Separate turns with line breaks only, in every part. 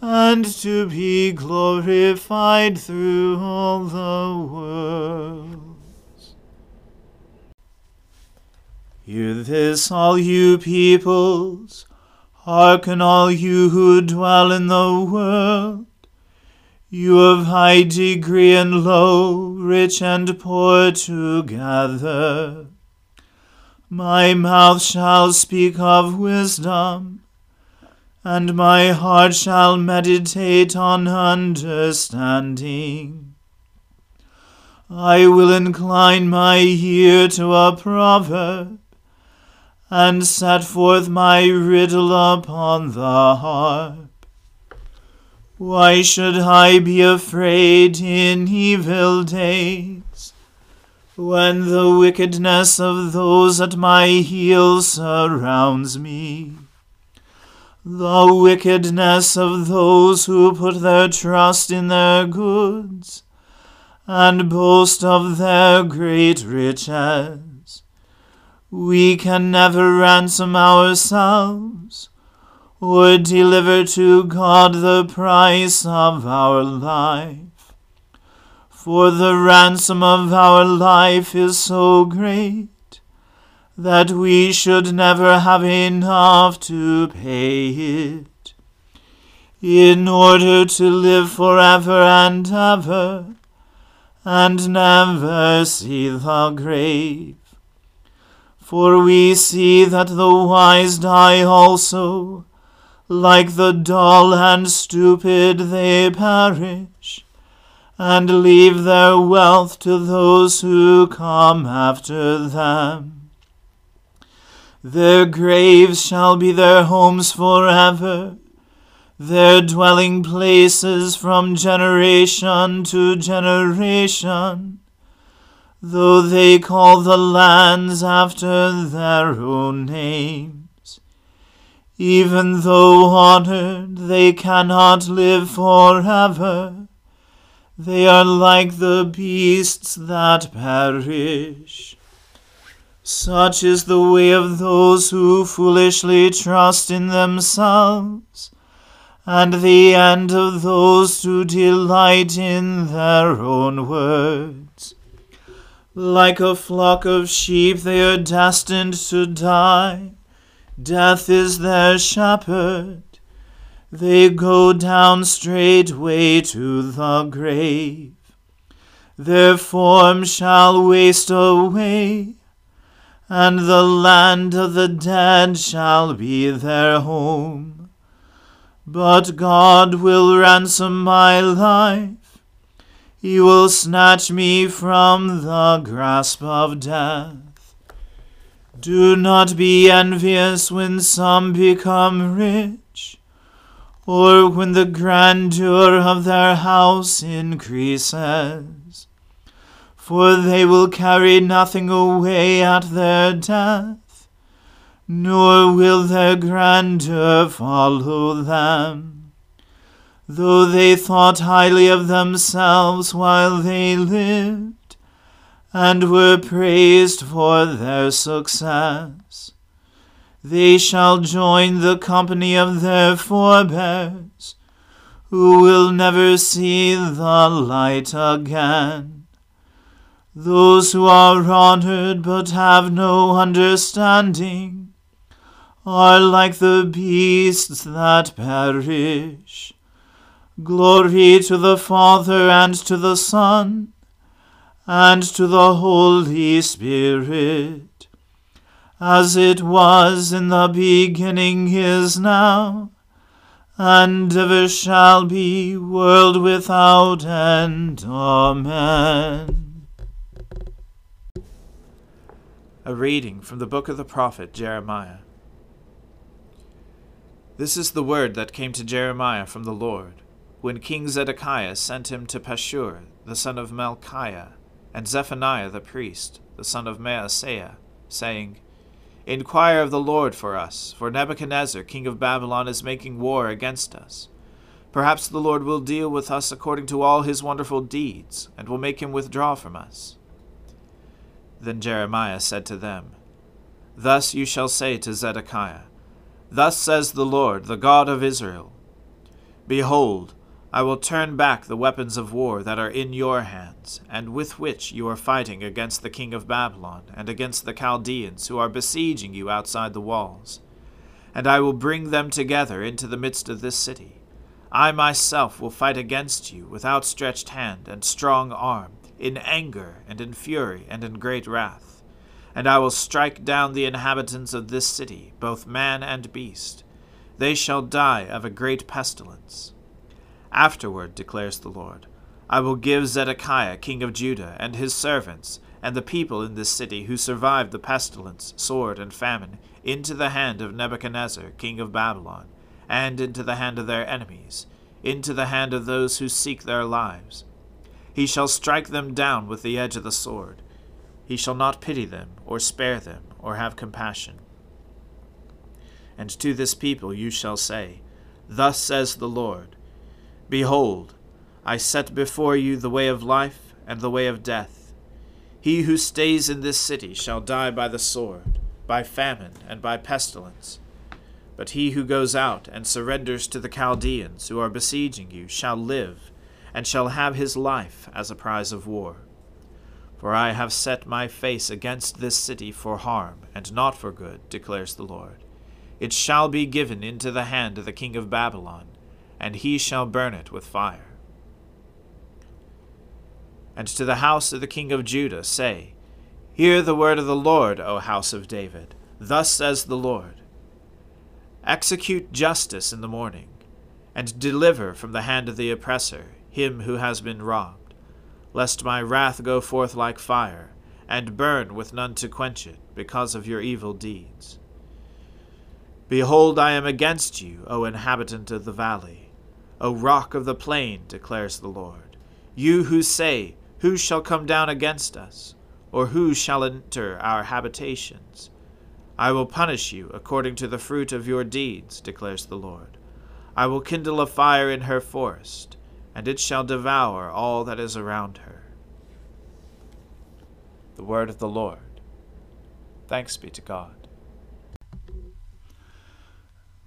and to be glorified through all the worlds. Hear this, all you peoples, hearken all you who dwell in the world. You of high degree and low, rich and poor together. My mouth shall speak of wisdom, and my heart shall meditate on understanding. I will incline my ear to a proverb, and set forth my riddle upon the harp. Why should I be afraid in evil days, when the wickedness of those at my heels surrounds me? The wickedness of those who put their trust in their goods, and boast of their great riches. We can never ransom ourselves or deliver to God the price of our life. For the ransom of our life is so great that we should never have enough to pay it. In order to live forever and ever, and never see the grave. For we see that the wise die also, like the dull and stupid they perish, and leave their wealth to those who come after them. Their graves shall be their homes forever, their dwelling places from generation to generation though they call the lands after their own names. Even though honored, they cannot live forever. They are like the beasts that perish. Such is the way of those who foolishly trust in themselves, and the end of those who delight in their own words. Like a flock of sheep, they are destined to die. Death is their shepherd. They go down straightway to the grave. Their form shall waste away, and the land of the dead shall be their home. But God will ransom my life he will snatch me from the grasp of death. Do not be envious when some become rich, or when the grandeur of their house increases. For they will carry nothing away at their death, nor will their grandeur follow them though they thought highly of themselves while they lived, and were praised for their success. They shall join the company of their forebears, who will never see the light again. Those who are honored but have no understanding are like the beasts that perish. Glory to the Father and to the Son and to the Holy Spirit, as it was in the beginning is now, and ever shall be, world without end. Amen.
A reading from the book of the prophet Jeremiah. This is the word that came to Jeremiah from the Lord when King Zedekiah sent him to Pashur, the son of Malchiah, and Zephaniah the priest, the son of Maaseiah, saying, Inquire of the Lord for us, for Nebuchadnezzar, king of Babylon, is making war against us. Perhaps the Lord will deal with us according to all his wonderful deeds, and will make him withdraw from us. Then Jeremiah said to them, Thus you shall say to Zedekiah, Thus says the Lord, the God of Israel Behold, I will turn back the weapons of war that are in your hands, and with which you are fighting against the king of Babylon, and against the Chaldeans who are besieging you outside the walls. And I will bring them together into the midst of this city. I myself will fight against you with outstretched hand and strong arm, in anger and in fury and in great wrath. And I will strike down the inhabitants of this city, both man and beast. They shall die of a great pestilence. Afterward, declares the Lord, I will give Zedekiah king of Judah and his servants and the people in this city who survived the pestilence, sword, and famine into the hand of Nebuchadnezzar king of Babylon, and into the hand of their enemies, into the hand of those who seek their lives. He shall strike them down with the edge of the sword. He shall not pity them, or spare them, or have compassion. And to this people you shall say, Thus says the Lord, Behold, I set before you the way of life and the way of death. He who stays in this city shall die by the sword, by famine, and by pestilence. But he who goes out and surrenders to the Chaldeans who are besieging you shall live, and shall have his life as a prize of war. For I have set my face against this city for harm, and not for good, declares the Lord. It shall be given into the hand of the king of Babylon and he shall burn it with fire. And to the house of the king of Judah say, Hear the word of the Lord, O house of David. Thus says the Lord Execute justice in the morning, and deliver from the hand of the oppressor him who has been robbed, lest my wrath go forth like fire, and burn with none to quench it, because of your evil deeds. Behold, I am against you, O inhabitant of the valley, O rock of the plain, declares the Lord. You who say, Who shall come down against us? or who shall enter our habitations? I will punish you according to the fruit of your deeds, declares the Lord. I will kindle a fire in her forest, and it shall devour all that is around her. The word of the Lord. Thanks be to God.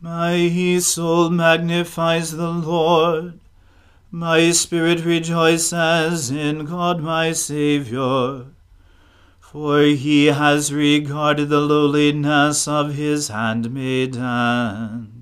My soul magnifies the Lord. My spirit rejoices in God my Saviour for he has regarded the lowliness of his handmaiden.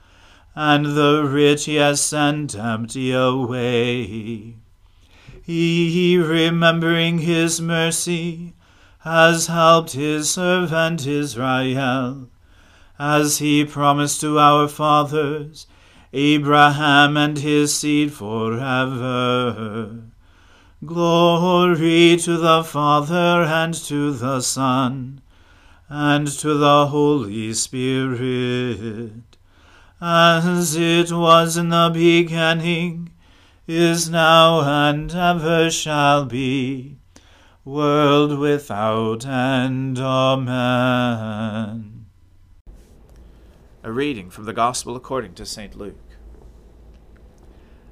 and the rich has sent empty away. He, remembering his mercy, has helped his servant Israel, as he promised to our fathers, Abraham and his seed forever. Glory to the Father and to the Son and to the Holy Spirit, as it was in the beginning, is now, and ever shall be, world without end. Amen.
A reading from the Gospel according to St. Luke.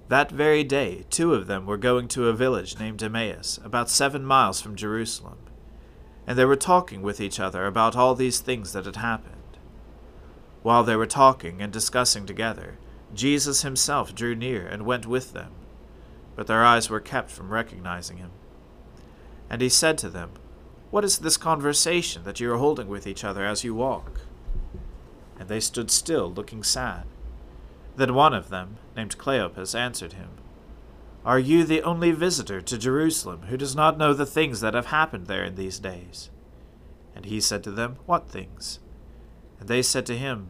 That very day, two of them were going to a village named Emmaus, about seven miles from Jerusalem, and they were talking with each other about all these things that had happened. While they were talking and discussing together, Jesus himself drew near and went with them, but their eyes were kept from recognizing him. And he said to them, What is this conversation that you are holding with each other as you walk? And they stood still, looking sad. Then one of them, named Cleopas, answered him, Are you the only visitor to Jerusalem who does not know the things that have happened there in these days? And he said to them, What things? And they said to him,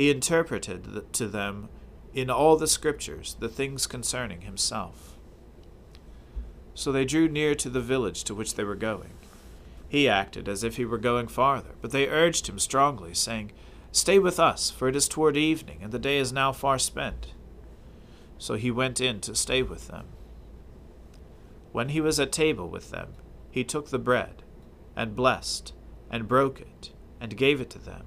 he interpreted to them in all the Scriptures the things concerning himself. So they drew near to the village to which they were going. He acted as if he were going farther, but they urged him strongly, saying, Stay with us, for it is toward evening, and the day is now far spent. So he went in to stay with them. When he was at table with them, he took the bread, and blessed, and broke it, and gave it to them.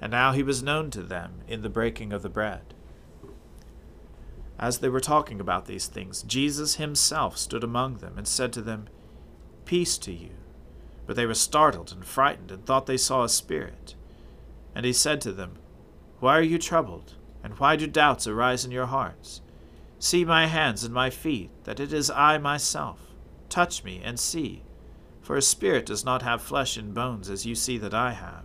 and now he was known to them in the breaking of the bread. As they were talking about these things, Jesus himself stood among them and said to them, Peace to you. But they were startled and frightened and thought they saw a spirit. And he said to them, Why are you troubled? And why do doubts arise in your hearts? See my hands and my feet, that it is I myself. Touch me and see. For a spirit does not have flesh and bones, as you see that I have.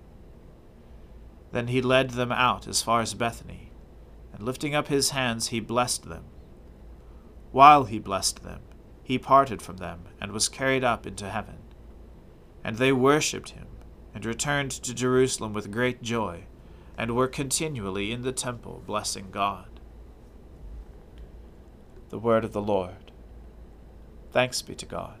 Then he led them out as far as Bethany, and lifting up his hands, he blessed them. While he blessed them, he parted from them and was carried up into heaven. And they worshipped him, and returned to Jerusalem with great joy, and were continually in the temple blessing God. The word of the Lord. Thanks be to God.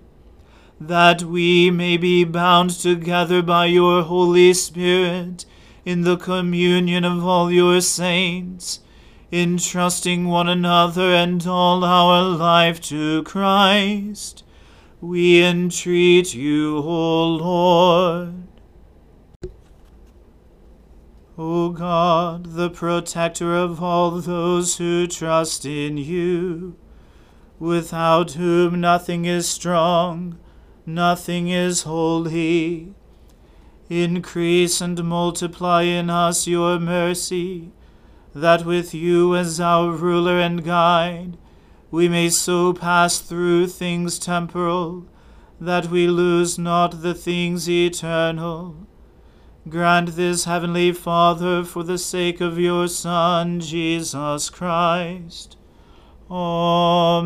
that we may be bound together by your Holy Spirit in the communion of all your saints entrusting one another and all our life to Christ, we entreat you, O Lord. O God, the protector of all those who trust in you, without whom nothing is strong, nothing is holy, increase and multiply in us your mercy that with you as our ruler and guide, we may so pass through things temporal, that we lose not the things eternal. Grant this, Heavenly Father, for the sake of your Son, Jesus Christ. Amen.